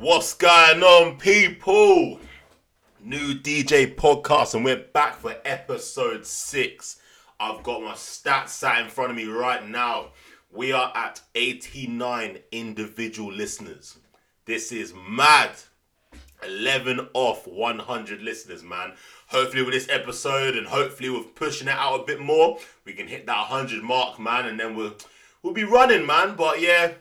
What's going on, people? New DJ podcast, and we're back for episode six. I've got my stats sat in front of me right now. We are at 89 individual listeners. This is mad. 11 off 100 listeners, man. Hopefully, with this episode and hopefully with pushing it out a bit more, we can hit that 100 mark, man, and then we'll we'll be running, man. But yeah,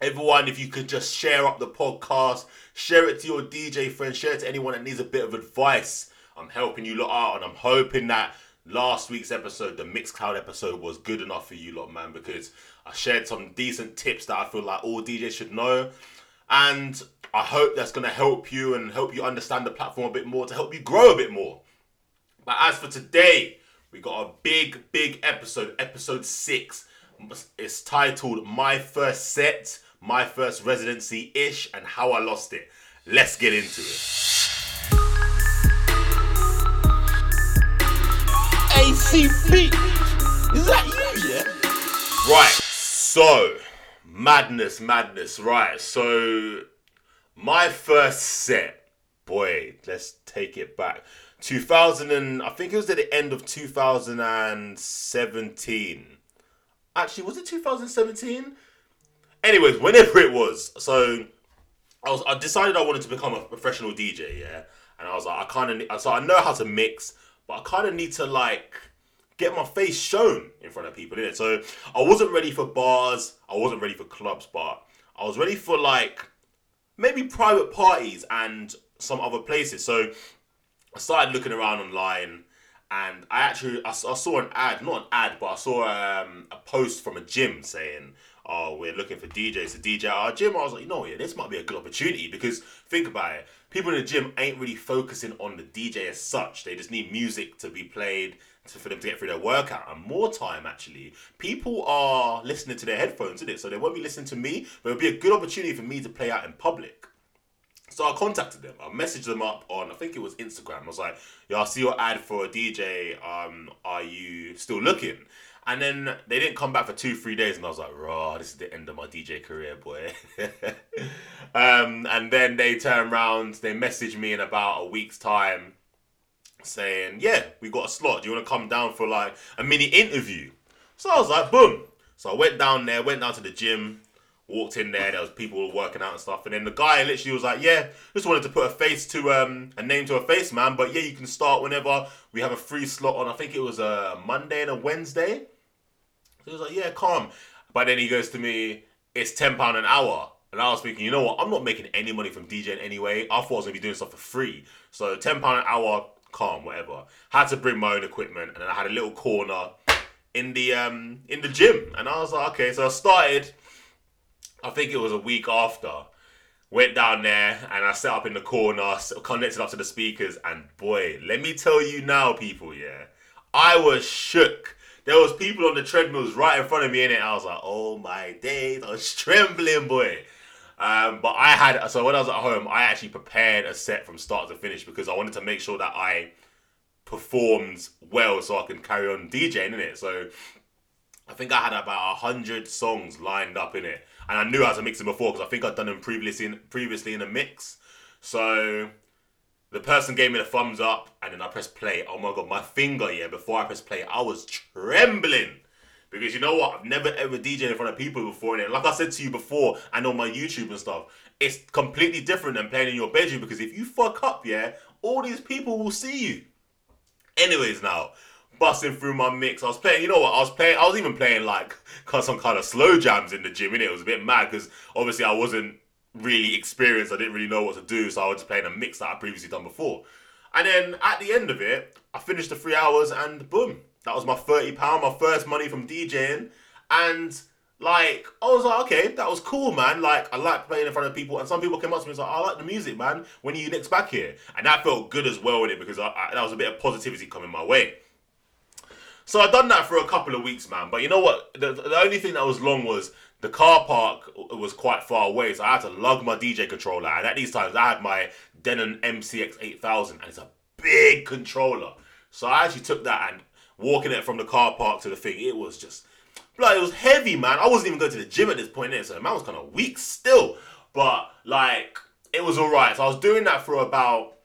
everyone, if you could just share up the podcast, share it to your DJ friends, share it to anyone that needs a bit of advice. I'm helping you lot out, and I'm hoping that last week's episode, the Mixcloud episode, was good enough for you lot, man, because I shared some decent tips that I feel like all DJs should know. And I hope that's going to help you and help you understand the platform a bit more to help you grow a bit more. But as for today, we got a big, big episode, episode six. It's titled My First Set, My First Residency Ish, and How I Lost It. Let's get into it. ACP. Is that you, yeah? Right, so madness, madness. Right, so my first set, boy, let's take it back. 2000 and I think it was at the end of 2017. Actually, was it 2017? Anyways, whenever it was, so I was I decided I wanted to become a professional DJ, yeah. And I was like, I kind of, so I know how to mix, but I kind of need to like get my face shown in front of people, innit? So I wasn't ready for bars, I wasn't ready for clubs, but I was ready for like maybe private parties and some other places. So I started looking around online and I actually I, saw an ad, not an ad, but I saw um, a post from a gym saying, "Oh, we're looking for DJs to DJ our gym." I was like, you know, yeah, this might be a good opportunity because think about it, people in the gym ain't really focusing on the DJ as such. They just need music to be played to, for them to get through their workout and more time. Actually, people are listening to their headphones, isn't it? So they won't be listening to me, but it'll be a good opportunity for me to play out in public. So I contacted them. I messaged them up on I think it was Instagram. I was like, "Yo, I see your ad for a DJ. Um, are you still looking?" And then they didn't come back for two, three days, and I was like, "Raw, this is the end of my DJ career, boy." um, and then they turn around, they message me in about a week's time, saying, "Yeah, we got a slot. Do you want to come down for like a mini interview?" So I was like, "Boom!" So I went down there, went down to the gym, walked in there. There was people working out and stuff, and then the guy literally was like, "Yeah, just wanted to put a face to um a name to a face, man. But yeah, you can start whenever. We have a free slot on. I think it was a Monday and a Wednesday." He was like, "Yeah, calm." But then he goes to me, "It's ten pound an hour." And I was thinking, you know what? I'm not making any money from DJing anyway. I thought I was gonna be doing stuff for free. So ten pound an hour, calm, whatever. Had to bring my own equipment, and I had a little corner in the um in the gym, and I was like, okay. So I started. I think it was a week after. Went down there and I set up in the corner, connected up to the speakers, and boy, let me tell you now, people, yeah, I was shook. There was people on the treadmills right in front of me it. I was like, oh my days, I was trembling, boy. Um, but I had so when I was at home, I actually prepared a set from start to finish because I wanted to make sure that I performed well so I can carry on DJing in it. So I think I had about hundred songs lined up in it, and I knew how to mix them before because I think I'd done them previously in, previously in a mix. So the person gave me the thumbs up, and then I pressed play. Oh my god, my finger, yeah, before I pressed play, I was trembling. Because you know what? I've never ever DJed in front of people before. And like I said to you before, and on my YouTube and stuff, it's completely different than playing in your bedroom. Because if you fuck up, yeah, all these people will see you. Anyways, now busting through my mix, I was playing. You know what? I was playing. I was even playing like some kind of slow jams in the gym. And it was a bit mad because obviously I wasn't really experienced. I didn't really know what to do, so I was just playing a mix that I previously done before. And then at the end of it, I finished the three hours, and boom, that was my thirty pound, my first money from DJing. And like, I was like, okay, that was cool, man. Like, I like playing in front of people, and some people came up to me and was like, I like the music, man. When are you next back here? And that felt good as well with it because I, I, that was a bit of positivity coming my way. So I done that for a couple of weeks, man. But you know what? The, the only thing that was long was the car park was quite far away, so I had to lug my DJ controller. And at these times, I had my Denon MCX 8000, and it's a big controller. So I actually took that and walking it from the car park to the thing, it was just, like, it was heavy, man. I wasn't even going to the gym at this point, so man was kind of weak still. But like, it was all right. So I was doing that for about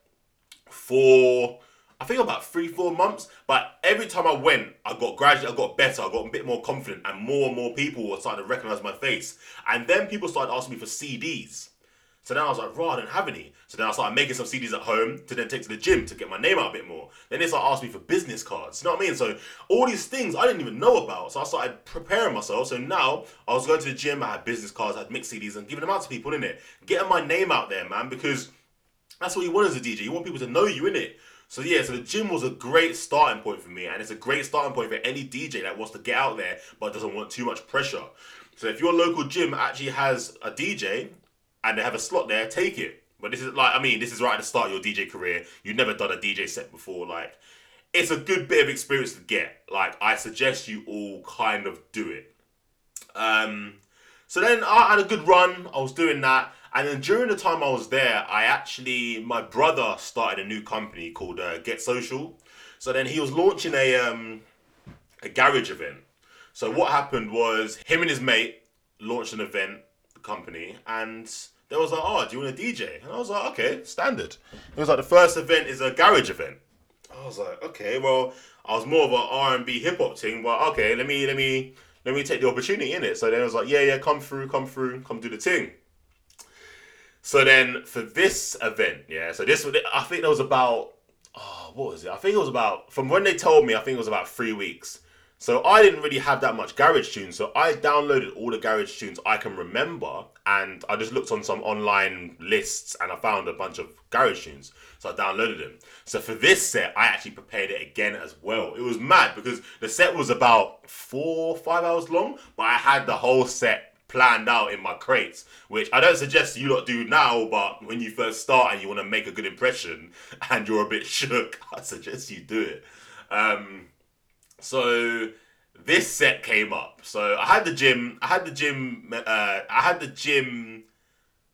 four, I think about three, four months. But every time I went, I got gradually, I got better, I got a bit more confident, and more and more people were starting to recognize my face. And then people started asking me for CDs. So then I was like, right, I don't have any. So then I started making some CDs at home to then take to the gym to get my name out a bit more. Then they started asking me for business cards. You know what I mean? So all these things I didn't even know about. So I started preparing myself. So now I was going to the gym, I had business cards, I had mixed CDs and giving them out to people, in it. Getting my name out there, man, because that's what you want as a DJ. You want people to know you, in it. So yeah, so the gym was a great starting point for me, and it's a great starting point for any DJ that wants to get out there but doesn't want too much pressure. So if your local gym actually has a DJ and they have a slot there, take it. But this is like, I mean, this is right at the start of your DJ career. You've never done a DJ set before. Like, it's a good bit of experience to get. Like, I suggest you all kind of do it. Um, so then I had a good run. I was doing that. And then during the time I was there, I actually, my brother started a new company called uh, Get Social. So then he was launching a, um, a garage event. So what happened was him and his mate launched an event company and they was like, oh, do you want a DJ? And I was like, okay, standard. It was like the first event is a garage event. I was like, okay, well, I was more of an R and B hip hop thing, but okay, let me let me let me take the opportunity in it. So then I was like, yeah, yeah, come through, come through, come do the thing. So then for this event, yeah, so this I think there was about oh, what was it? I think it was about from when they told me, I think it was about three weeks. So I didn't really have that much garage tunes. So I downloaded all the garage tunes I can remember and I just looked on some online lists and I found a bunch of garage tunes. So I downloaded them. So for this set, I actually prepared it again as well. It was mad because the set was about four, five hours long, but I had the whole set planned out in my crates, which I don't suggest you lot do now, but when you first start and you want to make a good impression and you're a bit shook, I suggest you do it. Um, so this set came up. So I had the gym, I had the gym, uh, I had the gym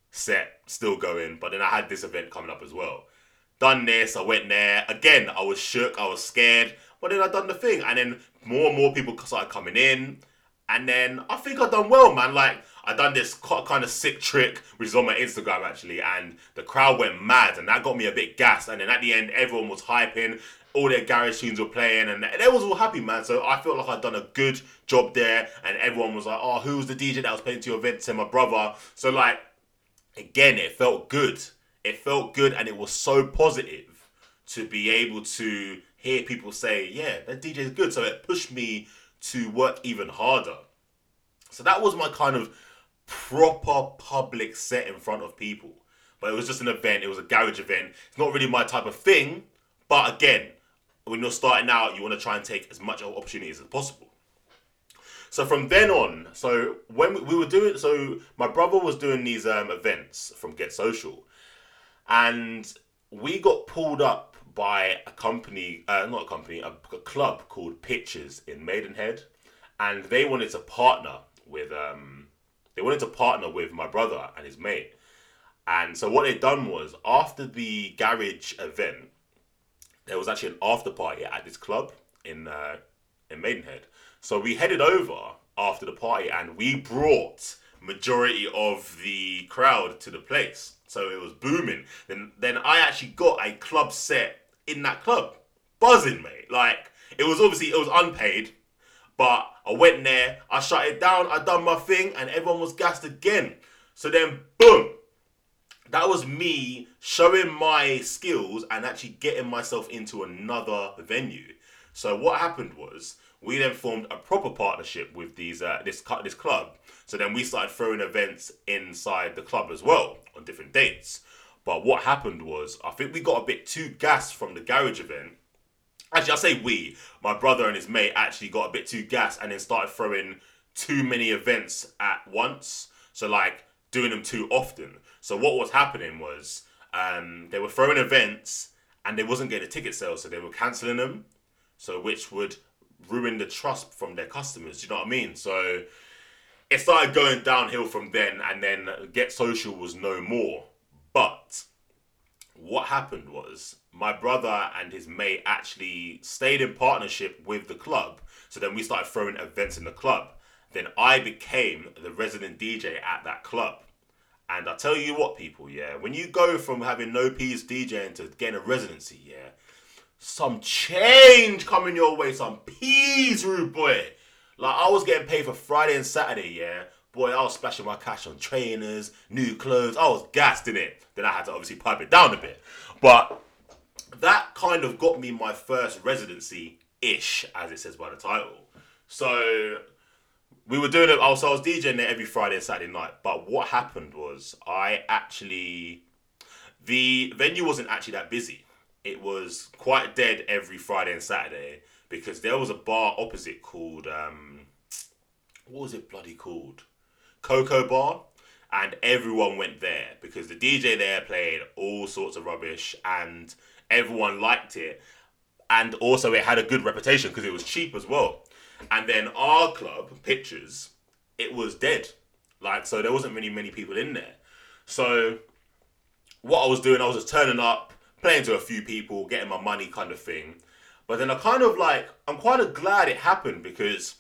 set still going, but then I had this event coming up as well. Done this, I went there. Again, I was shook, I was scared, but then I done the thing, and then more and more people started coming in, and then I think I've done well, man. Like I done this kind of sick trick, which is on my Instagram actually, and the crowd went mad, and that got me a bit gassed. And then at the end, everyone was hyping all their garage tunes were playing and they was all happy, man. So I felt like I'd done a good job there, and everyone was like, "Oh, who was the DJ that was playing to your event?" To my brother. So like, again, it felt good. It felt good, and it was so positive to be able to hear people say, "Yeah, that DJ is good." So it pushed me to work even harder. So that was my kind of proper public set in front of people. But it was just an event. It was a garage event. It's not really my type of thing. But again, when you're starting out, you want to try and take as much opportunities as possible. So from then on, so when we were doing, so my brother was doing these um, events from Get Social, and we got pulled up by a company, uh, not a company, a, a, club called Pitches in Maidenhead, and they wanted to partner with, um, they wanted to partner with my brother and his mate, and so what they'd done was after the garage event, there was actually an after party at this club in uh, in Maidenhead. So we headed over after the party and we brought majority of the crowd to the place. So it was booming. Then then I actually got a club set in that club. Buzzing, mate. Like it was obviously it was unpaid, but I went there, I shut it down, I done my thing, and everyone was gassed again. So then boom, that was me showing my skills and actually getting myself into another venue. So what happened was we then formed a proper partnership with these uh, this this club. So then we started throwing events inside the club as well on different dates. But what happened was I think we got a bit too gassed from the garage event. Actually, I say we. My brother and his mate actually got a bit too gassed and then started throwing too many events at once. So like doing them too often. So what was happening was um, they were throwing events and they wasn't getting a ticket sales, so they were cancelling them. So which would ruin the trust from their customers. Do you know what I mean? So it started going downhill from then, and then Get Social was no more. But what happened was my brother and his mate actually stayed in partnership with the club. So then we started throwing events in the club. Then I became the resident DJ at that club And I tell you what, people, yeah, when you go from having no peas DJing to getting a residency, yeah, some change coming your way, some peas, rude boy. Like I was getting paid for Friday and Saturday, yeah. Boy, I was splashing my cash on trainers, new clothes. I was gassed in it. Then I had to obviously pipe it down a bit. But that kind of got me my first residency ish, as it says by the title. So we were doing it. Also, I was DJing there every Friday and Saturday night. But what happened was I actually the venue wasn't actually that busy. It was quite dead every Friday and Saturday because there was a bar opposite called um, what was it bloody called? Coco Bar. And everyone went there because the DJ there played all sorts of rubbish and everyone liked it. And also, it had a good reputation because it was cheap as well. And then our club, Pictures, it was dead. Like, so there wasn't really many people in there. So, what I was doing, I was just turning up, playing to a few people, getting my money kind of thing. But then I kind of like, I'm quite of glad it happened because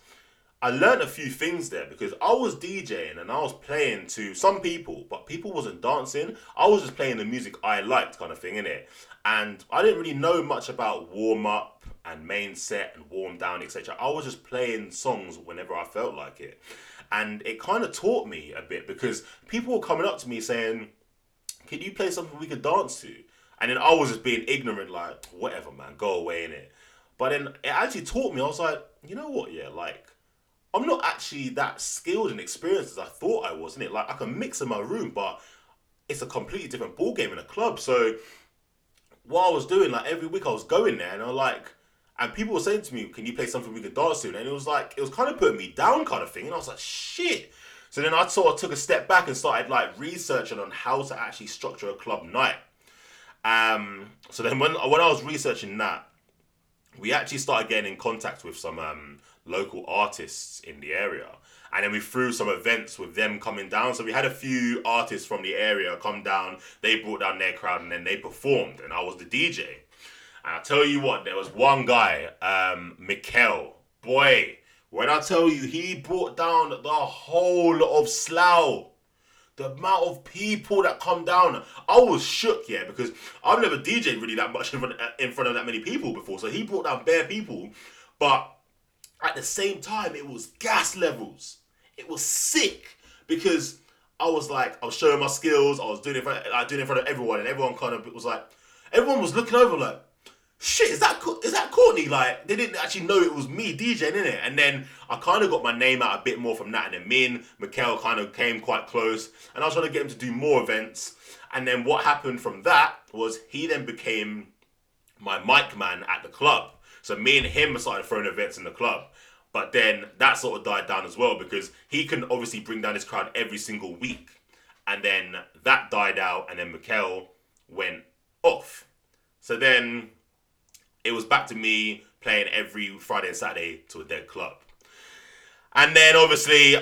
I learned a few things there because I was DJing and I was playing to some people, but people wasn't dancing. I was just playing the music I liked, kind of thing, in it. And I didn't really know much about warm up and main set and warm down, etc. I was just playing songs whenever I felt like it. And it kind of taught me a bit because people were coming up to me saying, Can you play something we could dance to? And then I was just being ignorant, like, whatever, man, go away in it. But then it actually taught me, I was like, you know what, yeah, like, I'm not actually that skilled and experienced as I thought I was, it. Like I can mix in my room, but it's a completely different ball game in a club. So what I was doing, like every week I was going there and I was like and people were saying to me, Can you play something we could dance to? And it was like it was kind of putting me down kind of thing. And I was like, shit. So then I sort of took a step back and started like researching on how to actually structure a club night. Um, so then when when I was researching that, we actually started getting in contact with some um, local artists in the area. And then we threw some events with them coming down. So we had a few artists from the area come down. They brought down their crowd and then they performed. And I was the DJ. And I tell you what, there was one guy, um, Mikkel. Boy, when I tell you, he brought down the whole of Slough. The amount of people that come down, I was shook, yeah, because I've never DJed really that much in front, in front of that many people before. So he brought down bare people, but at the same time, it was gas levels. It was sick because I was like, I was showing my skills. I was doing it, for, like, doing it in front of everyone, and everyone kind of was like, everyone was looking over like, shit, is that is that Courtney? Like, they didn't actually know it was me DJing in it. And then I kind of got my name out a bit more from that. And then and Mikkel kind of came quite close, and I was trying to get him to do more events. And then what happened from that was he then became my mic man at the club. So me and him started throwing events in the club. But then that sort of died down as well because he can obviously bring down his crowd every single week. And then that died out, and then Mikkel went off. So then it was back to me playing every Friday and Saturday to a dead club. And then obviously,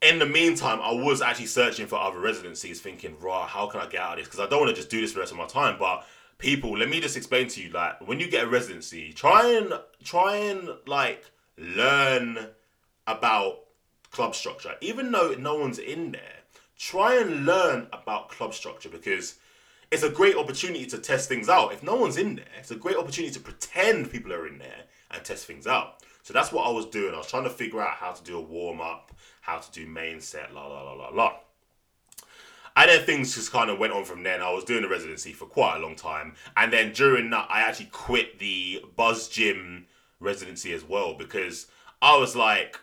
in the meantime, I was actually searching for other residencies, thinking, raw, how can I get out of this? Because I don't want to just do this for the rest of my time. But people, let me just explain to you, like, when you get a residency, try and try and like learn about club structure. Even though no one's in there, try and learn about club structure because it's a great opportunity to test things out. If no one's in there, it's a great opportunity to pretend people are in there and test things out. So that's what I was doing. I was trying to figure out how to do a warm up, how to do main set, la la la la la. And then things just kind of went on from there. And I was doing the residency for quite a long time. And then during that, I actually quit the Buzz Gym residency as well because I was like,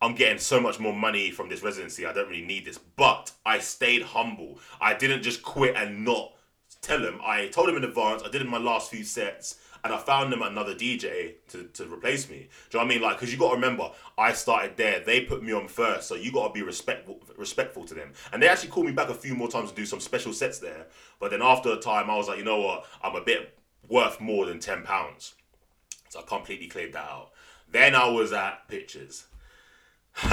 I'm getting so much more money from this residency. I don't really need this. But I stayed humble. I didn't just quit and not tell him. I told him in advance. I did in my last few sets. And I found them another DJ to, to replace me. Do you know what I mean? Like, because you got to remember, I started there. They put me on first, so you got to be respectful respectful to them. And they actually called me back a few more times to do some special sets there. But then after a time, I was like, you know what? I'm a bit worth more than ten pounds. So I completely cleared that out. Then I was at Pictures.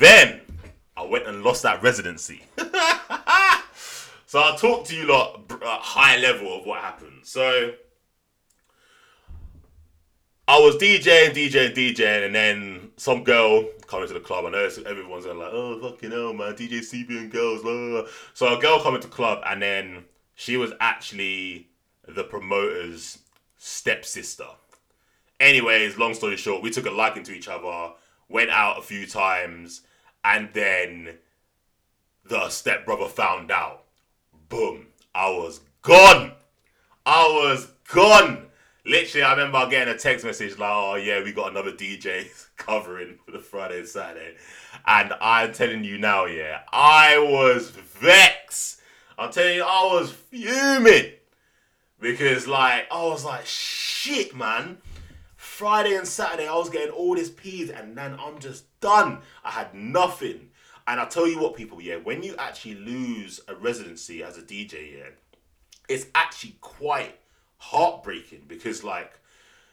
then I went and lost that residency. so I'll talk to you lot uh, high level of what happened. So I was DJing, DJing, DJing, and then some girl coming to the club. I know everyone's like, oh, fucking hell, man, DJ CB and girls. Blah, blah. So a girl coming to the club, and then she was actually the promoter's stepsister. Anyways, long story short, we took a liking to each other, went out a few times, and then the stepbrother found out. Boom. I was gone. I was gone. Literally, I remember getting a text message like, "Oh yeah, we got another DJ covering for the Friday and Saturday," and I'm telling you now, yeah, I was vexed. I'm telling you, I was fuming because, like, I was like, "Shit, man." Friday and Saturday, I was getting all this peas, and then I'm just done. I had nothing. And I tell you what, people, yeah, when you actually lose a residency as a DJ, yeah, it's actually quite heartbreaking because like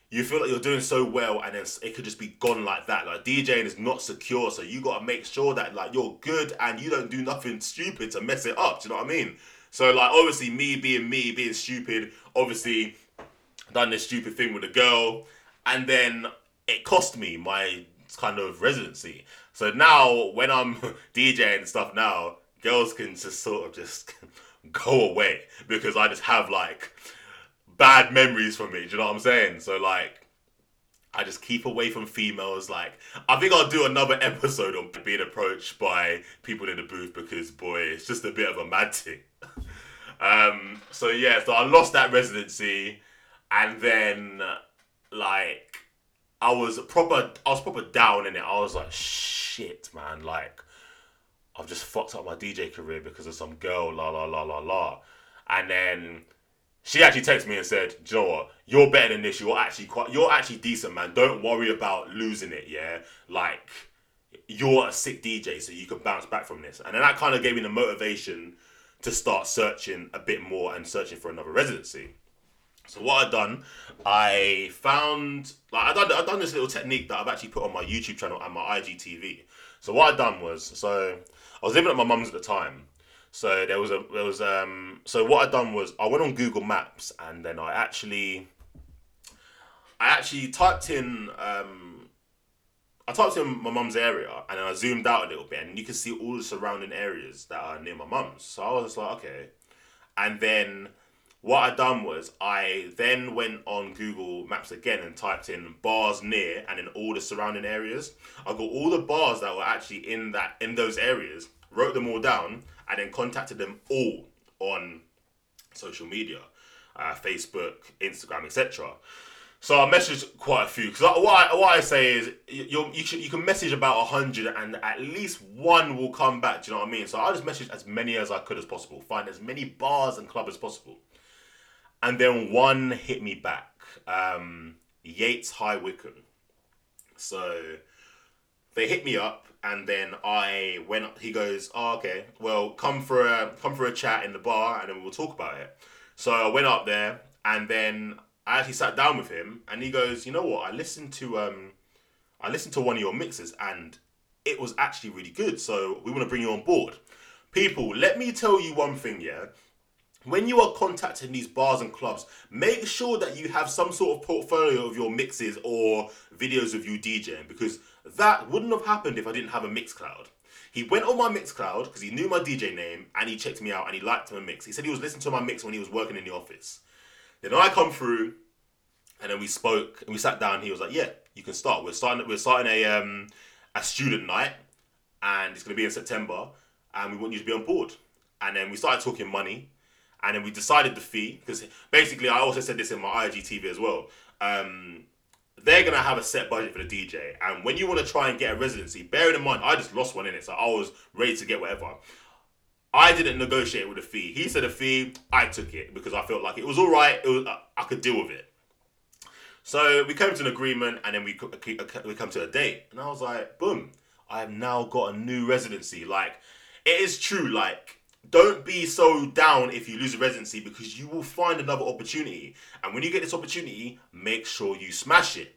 you feel like you're doing so well and then it could just be gone like that. Like djing is not secure so you got to make sure that like you're good and you don't do nothing stupid to mess it up do you know what i mean? So like obviously me being me being stupid obviously done this stupid thing with a girl and then it cost me my kind of residency. So now when i'm djing and stuff now girls can just sort of just go away because i just have like bad memories for me. Do you know what I'm saying? So like, I just keep away from females. Like, I think I'll do another episode on being approached by people in the booth because boy, it's just a bit of a mad thing. um. So yeah. So I lost that residency, and then like, I was proper. I was proper down in it. I was like, shit, man. Like, I've just fucked up my DJ career because of some girl. La la la la la. And then she actually texted me and said, "Do you know what? You're better than this. You're actually quite. You're actually decent, man. Don't worry about losing it. Yeah, like you're a sick DJ, so you can bounce back from this." And then that kind of gave me the motivation to start searching a bit more and searching for another residency. So what I've done, I found like I done I done this little technique that I've actually put on my YouTube channel and my IGTV. So what I've done was so I was living at my mum's at the time. So there was a there was um so what I done was I went on Google Maps and then I actually I actually typed in um I typed in my mum's area and then I zoomed out a little bit and you can see all the surrounding areas that are near my mum's. So I was just like, okay. And then what I done was I then went on Google Maps again and typed in bars near and in all the surrounding areas. I got all the bars that were actually in that in those areas, wrote them all down, and then contacted them all on social media, uh, Facebook, Instagram, etc. So I messaged quite a few because what what I say is you you, should, you can message about hundred and at least one will come back. Do you know what I mean? So I just messaged as many as I could as possible, find as many bars and clubs as possible, and then one hit me back. Um, Yates High Wycombe. So they hit me up and then I went he goes, Oh okay, well come for a come for a chat in the bar and then we'll talk about it. So I went up there and then I actually sat down with him and he goes, You know what, I listened to um I listened to one of your mixes and it was actually really good, so we want to bring you on board. People, let me tell you one thing, yeah. When you are contacting these bars and clubs, make sure that you have some sort of portfolio of your mixes or videos of you DJing because that wouldn't have happened if I didn't have a Mixcloud. He went on my Mixcloud because he knew my DJ name and he checked me out and he liked my mix. He said he was listening to my mix when he was working in the office. Then I come through and then we spoke and we sat down. He was like, "Yeah, you can start. We're starting. We're starting a um, a student night, and it's going to be in September, and we want you to be on board." And then we started talking money, and then we decided the fee because basically I also said this in my IGTV as well. Um, they're gonna have a set budget for the DJ, and when you want to try and get a residency, bearing in mind I just lost one in it, so I was ready to get whatever. I didn't negotiate with a fee. He said a fee. I took it because I felt like it was all right. It was, uh, I could deal with it. So we came to an agreement, and then we uh, uh, we come to a date, and I was like, boom! I have now got a new residency. Like, it is true. Like, don't be so down if you lose a residency because you will find another opportunity, and when you get this opportunity, make sure you smash it.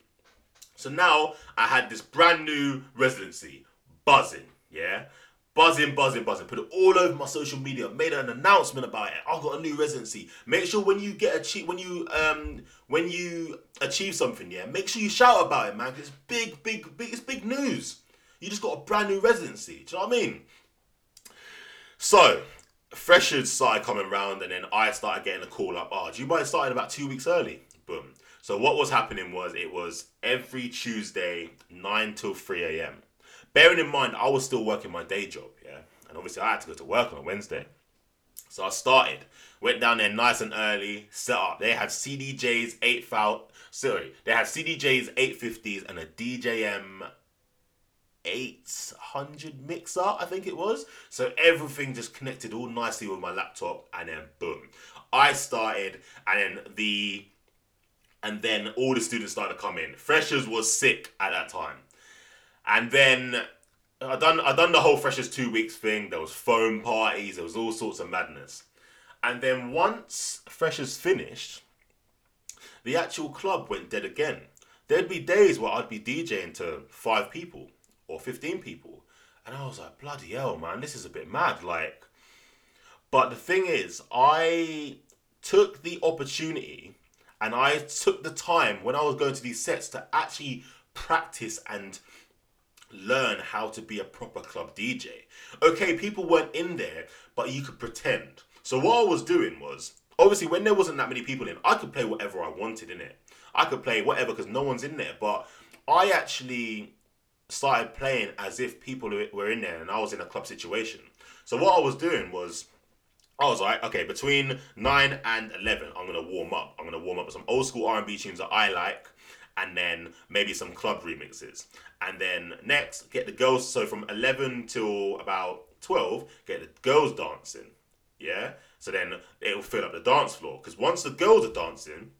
So now I had this brand new residency, buzzing, yeah. buzzing, buzzing, buzzing. Put it all over my social media. Made an announcement about it. I've got a new residency. Make sure when you get a achieve, when you um, when you achieve something, yeah, make sure you shout about it, man. 'cause it's big, big, big. It's big news. You just got a brand new residency. Do you know what I mean? So, freshers started coming round, and then I started getting a call up. Oh, do you mind starting about two weeks early? Boom. So what was happening was it was every Tuesday, nine till three a.m. Bearing in mind, I was still working my day job, yeah, and obviously I had to go to work on a Wednesday. So I started, went down there nice and early, set up. They had CDJs eight foul. Sorry, they had CDJs eight fifties and a DJM 800 mixer, I think it was. So everything just connected all nicely with my laptop, and then boom, I started, and then the, and then all the students started to come in. Freshers was sick at that time, and then I done I done the whole freshers two weeks thing. There was foam parties, there was all sorts of madness, and then once freshers finished, the actual club went dead again. There'd be days where I'd be DJing to five people or 15 people. And I was like, bloody hell, man, this is a bit mad. Like, but the thing is, I took the opportunity and I took the time when I was going to these sets to actually practice and learn how to be a proper club DJ. Okay, people weren't in there, but you could pretend. So what I was doing was, obviously, when there wasn't that many people in, I could play whatever I wanted in it. I could play whatever because no one's in there. But I actually started playing as if people were in there and I was in a club situation. So what I was doing was I was like, okay, between nine and eleven, I'm gonna warm up. I'm gonna warm up with some old school R&B tunes that I like, and then maybe some club remixes. And then next, get the girls. So from eleven till about twelve, get the girls dancing. Yeah. So then it will fill up the dance floor because once the girls are dancing,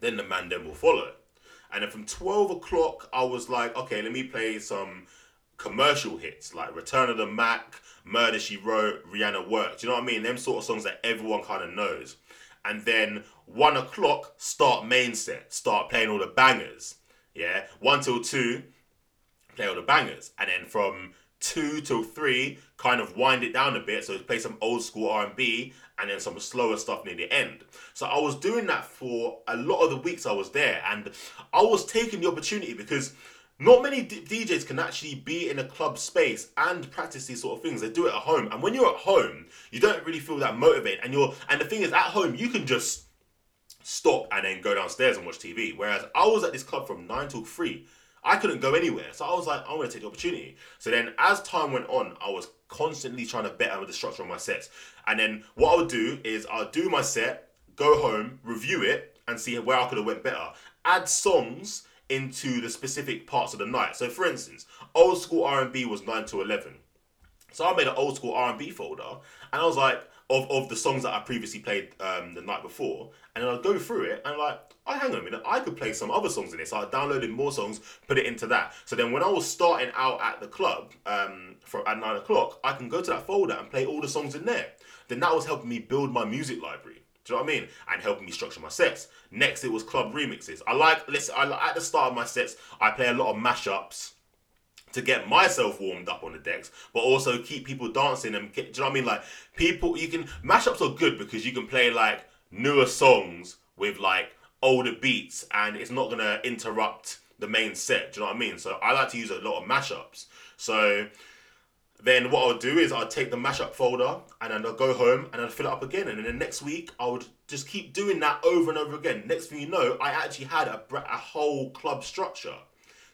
then the man then will follow. And then from 12 o'clock, I was like, okay, let me play some commercial hits like Return of the Mack, Murder She Wrote, Rihanna Worked. You know what I mean? Them sort of songs that everyone kind of knows. And then one o'clock, start main set, start playing all the bangers. Yeah, one till two, play all the bangers, and then from two till three, kind of wind it down a bit. So play some old school R and B, and then some slower stuff near the end. So I was doing that for a lot of the weeks I was there, and I was taking the opportunity because not many D- DJs can actually be in a club space and practice these sort of things. They do it at home, and when you're at home, you don't really feel that motivated. And you're, and the thing is, at home you can just stop and then go downstairs and watch TV. Whereas I was at this club from nine till three. I couldn't go anywhere. So I was like, I'm to take the opportunity. So then as time went on, I was constantly trying to better the structure of my sets. And then what I would do is I'll do my set, go home, review it, and see where I could have went better. Add songs into the specific parts of the night. So for instance, old school R&B was 9 to 11. So I made an old school R&B folder, and I was like, of, of the songs that I previously played um, the night before, and then I'd go through it and like, oh, hang on a minute, I could play some other songs in it. So I downloaded more songs, put it into that. So then when I was starting out at the club um, for at nine o'clock, I can go to that folder and play all the songs in there. Then that was helping me build my music library. Do you know what I mean? And helping me structure my sets. Next, it was club remixes. I like, listen, I like, at the start of my sets, I play a lot of mashups to get myself warmed up on the decks, but also keep people dancing and do you know what I mean? Like people, you can mashups are good because you can play like newer songs with like older beats, and it's not gonna interrupt the main set. Do you know what I mean? So I like to use a lot of mashups. So then what I'll do is I'll take the mashup folder and then I'll go home and I'll fill it up again. And then the next week I would just keep doing that over and over again. Next thing you know, I actually had a, a whole club structure.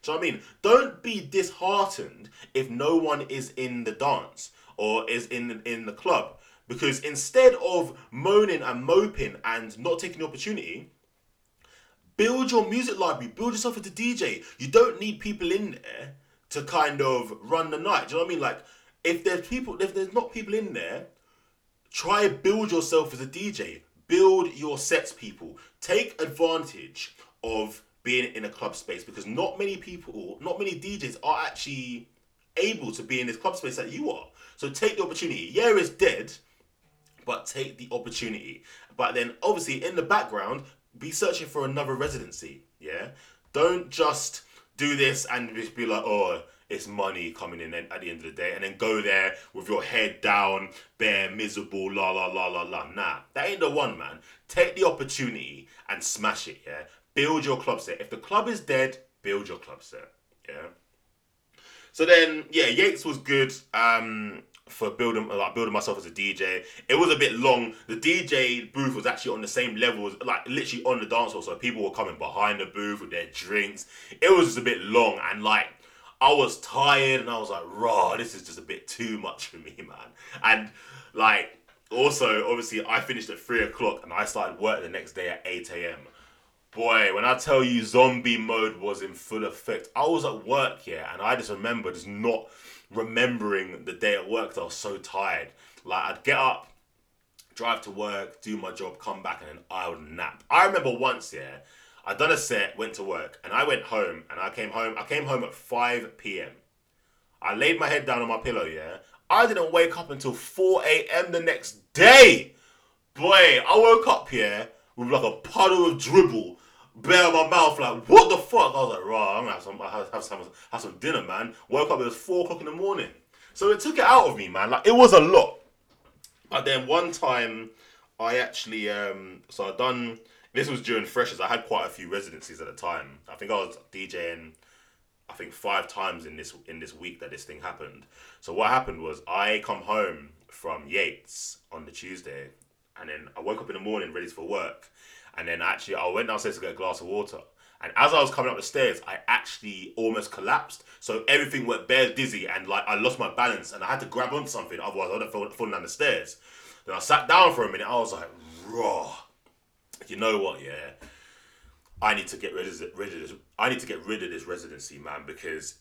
What I mean? Don't be disheartened if no one is in the dance or is in in the club. Because instead of moaning and moping and not taking the opportunity, build your music library, build yourself as a DJ. You don't need people in there to kind of run the night. Do you know what I mean? Like if there's people if there's not people in there, try build yourself as a DJ. Build your sets, people. Take advantage of being in a club space because not many people, not many DJs are actually able to be in this club space that you are. So take the opportunity. Yeah, it's dead, but take the opportunity. But then obviously in the background, be searching for another residency. Yeah. Don't just do this and just be like, oh, it's money coming in at the end of the day, and then go there with your head down, bare, miserable, la la la la la. Nah, that ain't the one, man. Take the opportunity and smash it. Yeah, build your club set. If the club is dead, build your club set. Yeah. So then, yeah, Yates was good. Um, for building like building myself as a DJ. It was a bit long. The DJ booth was actually on the same level as like literally on the dance floor, so people were coming behind the booth with their drinks. It was just a bit long and like I was tired and I was like, raw, this is just a bit too much for me, man. And like also obviously I finished at three o'clock and I started work the next day at 8 a.m. Boy, when I tell you zombie mode was in full effect, I was at work here and I just remember just not remembering the day at work I was so tired. Like I'd get up, drive to work, do my job, come back, and then I would nap. I remember once, yeah, I'd done a set, went to work, and I went home, and I came home. I came home at five p.m. I laid my head down on my pillow, yeah. I didn't wake up until four a.m. the next day. Boy, I woke up here with like a puddle of dribble bare my mouth, like, what the fuck? I was like, right, I'm gonna have some, have, have some, have some dinner, man. Woke up, it was four o'clock in the morning. So it took it out of me, man. Like, it was a lot. But then one time, I actually, um, so I done, this was during freshers. I had quite a few residencies at the time. I think I was DJing, I think five times in this in this week that this thing happened. So what happened was I come home from Yates on the Tuesday, and then I woke up in the morning ready for work and then actually, I went downstairs to get a glass of water. And as I was coming up the stairs, I actually almost collapsed. So everything went bare dizzy, and like I lost my balance, and I had to grab onto something, otherwise I would have fallen, fallen down the stairs. Then I sat down for a minute. I was like, raw. You know what? Yeah, I need to get rid of, rid of this. I need to get rid of this residency, man, because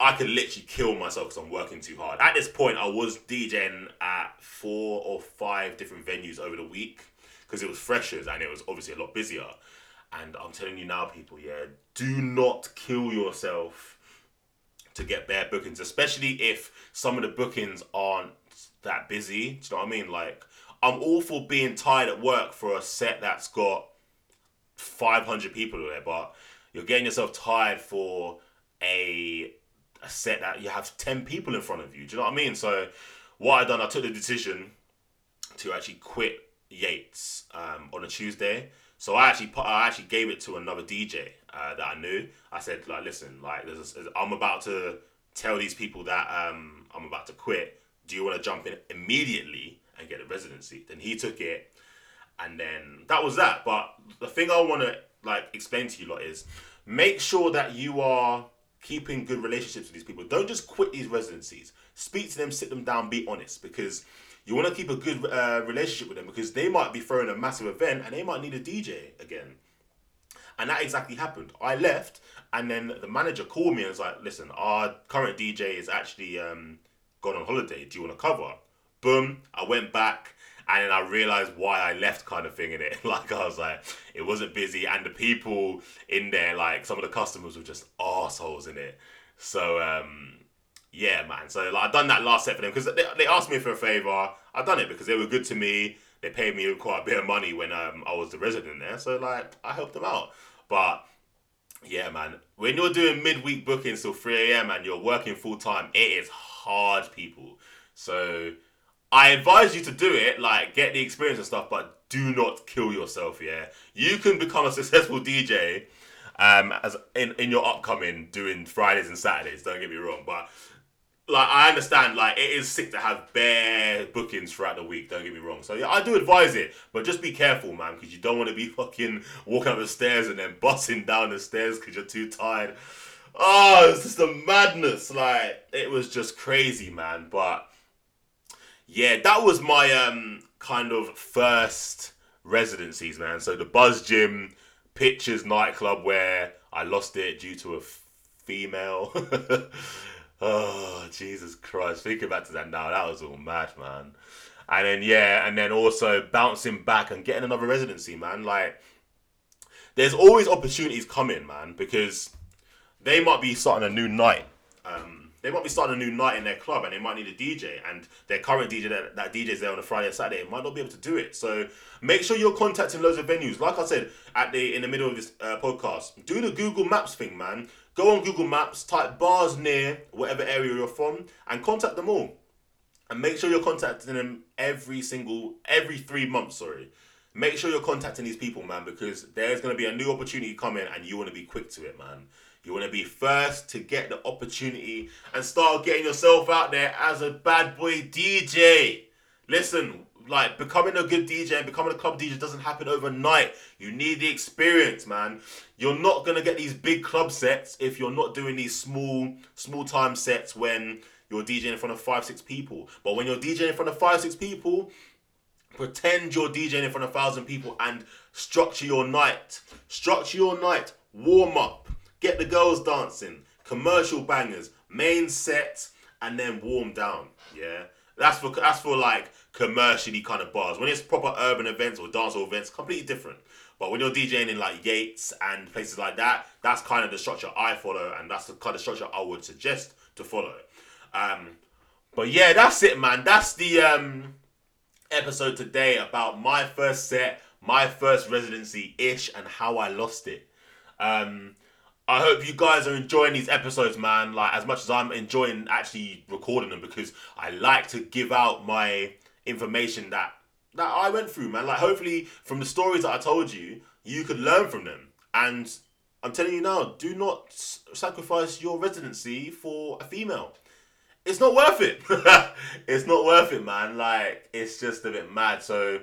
I could literally kill myself because I'm working too hard. At this point, I was DJing at four or five different venues over the week because it was freshers and it was obviously a lot busier. And I'm telling you now, people, yeah, do not kill yourself to get bare bookings, especially if some of the bookings aren't that busy. Do you know what I mean? Like, I'm all for being tired at work for a set that's got 500 people there, but you're getting yourself tired for a a set that you have 10 people in front of you. Do you know what I mean? So, what I done, I took the decision to actually quit Yates um, on a Tuesday. So I actually put, I actually gave it to another DJ uh, that I knew. I said like, listen, like, i I'm about to tell these people that um, I'm about to quit. Do you want to jump in immediately and get a residency? Then he took it, and then that was that. But the thing I want to like explain to you lot is make sure that you are keeping good relationships with these people. Don't just quit these residencies. Speak to them, sit them down, be honest, because you want to keep a good uh, relationship with them because they might be throwing a massive event and they might need a DJ again. And that exactly happened. I left, and then the manager called me and was like, "Listen, our current DJ is actually um, gone on holiday. Do you want to cover?" Boom! I went back, and then I realized why I left, kind of thing in it. Like I was like, it wasn't busy, and the people in there, like some of the customers, were just assholes in it. So um, yeah, man. So like I done that last set for them because they, they asked me for a favor. I done it because they were good to me. They paid me quite a bit of money when um, I was the resident there. So like I helped them out. But yeah, man, when you're doing midweek bookings till 3 a.m. and you're working full time, it is hard, people. So I advise you to do it, like get the experience and stuff, but do not kill yourself. Yeah, you can become a successful DJ um, as in in your upcoming doing Fridays and Saturdays. Don't get me wrong, but like I understand, like it is sick to have bare bookings throughout the week. Don't get me wrong. So yeah, I do advise it, but just be careful, man, because you don't want to be fucking walking up the stairs and then busting down the stairs because you're too tired. Oh, it's just a madness. Like it was just crazy, man. But yeah, that was my um kind of first residencies, man. So the Buzz Gym Pictures nightclub where I lost it due to a female. Oh, Jesus Christ. Thinking back to that now, that was all mad, man. And then, yeah, and then also bouncing back and getting another residency, man. Like, there's always opportunities coming, man, because they might be starting a new night. Um, they might be starting a new night in their club and they might need a DJ and their current DJ that, that DJ's there on a Friday or Saturday might not be able to do it. So make sure you're contacting loads of venues. Like I said at the in the middle of this uh, podcast, do the Google Maps thing, man go on Google Maps, type bars near whatever area you're from, and contact them all. And make sure you're contacting them every single, every three months, sorry. Make sure you're contacting these people, man, because there's going to be a new opportunity coming and you want to be quick to it, man. You want to be first to get the opportunity and start getting yourself out there as a bad boy DJ. Listen, like becoming a good DJ and becoming a club DJ doesn't happen overnight. You need the experience, man. You're not gonna get these big club sets if you're not doing these small, small time sets when you're DJing in front of five, six people. But when you're DJing in front of five, six people, pretend you're DJing in front of thousand people and structure your night. Structure your night. Warm up. Get the girls dancing. Commercial bangers. Main set and then warm down. Yeah. That's for that's for like commercially kind of bars. When it's proper urban events or dancehall events, completely different. But when you're DJing in like Yates and places like that, that's kind of the structure I follow, and that's the kind of structure I would suggest to follow. Um, but yeah, that's it, man. That's the um, episode today about my first set, my first residency ish, and how I lost it. Um, I hope you guys are enjoying these episodes, man. Like as much as I'm enjoying actually recording them because I like to give out my information that that I went through, man. Like hopefully from the stories that I told you, you could learn from them. And I'm telling you now, do not sacrifice your residency for a female. It's not worth it. it's not worth it, man. Like it's just a bit mad. So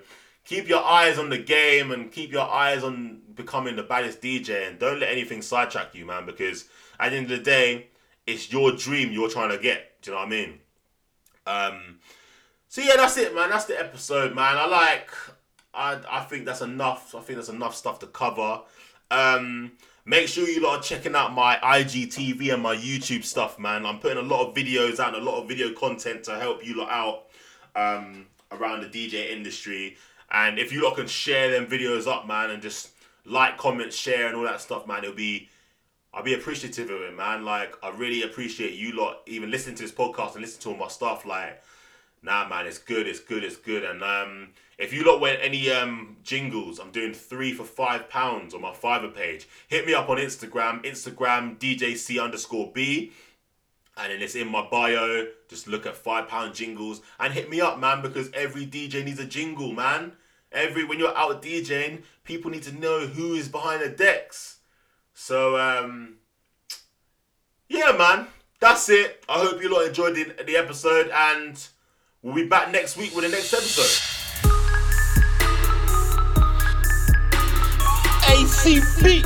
keep your eyes on the game and keep your eyes on becoming the baddest DJ and don't let anything sidetrack you, man, because at the end of the day, it's your dream you're trying to get. Do you know what I mean? Um so yeah, that's it, man. That's the episode, man. I like I I think that's enough. I think that's enough stuff to cover. Um Make sure you lot are checking out my IGTV and my YouTube stuff, man. I'm putting a lot of videos out and a lot of video content to help you lot out um, around the DJ industry. And if you lot can share them videos up, man, and just like, comment, share, and all that stuff, man, it'll be I'll be appreciative of it, man. Like I really appreciate you lot even listening to this podcast and listening to all my stuff. Like, nah, man, it's good, it's good, it's good. And um, if you lot want any um jingles, I'm doing three for five pounds on my Fiverr page. Hit me up on Instagram, Instagram DJC underscore B. And then it's in my bio. Just look at five pound jingles and hit me up, man, because every DJ needs a jingle, man. Every when you're out DJing, people need to know who is behind the decks. So um yeah, man, that's it. I hope you lot enjoyed the, the episode, and we'll be back next week with the next episode. ACP.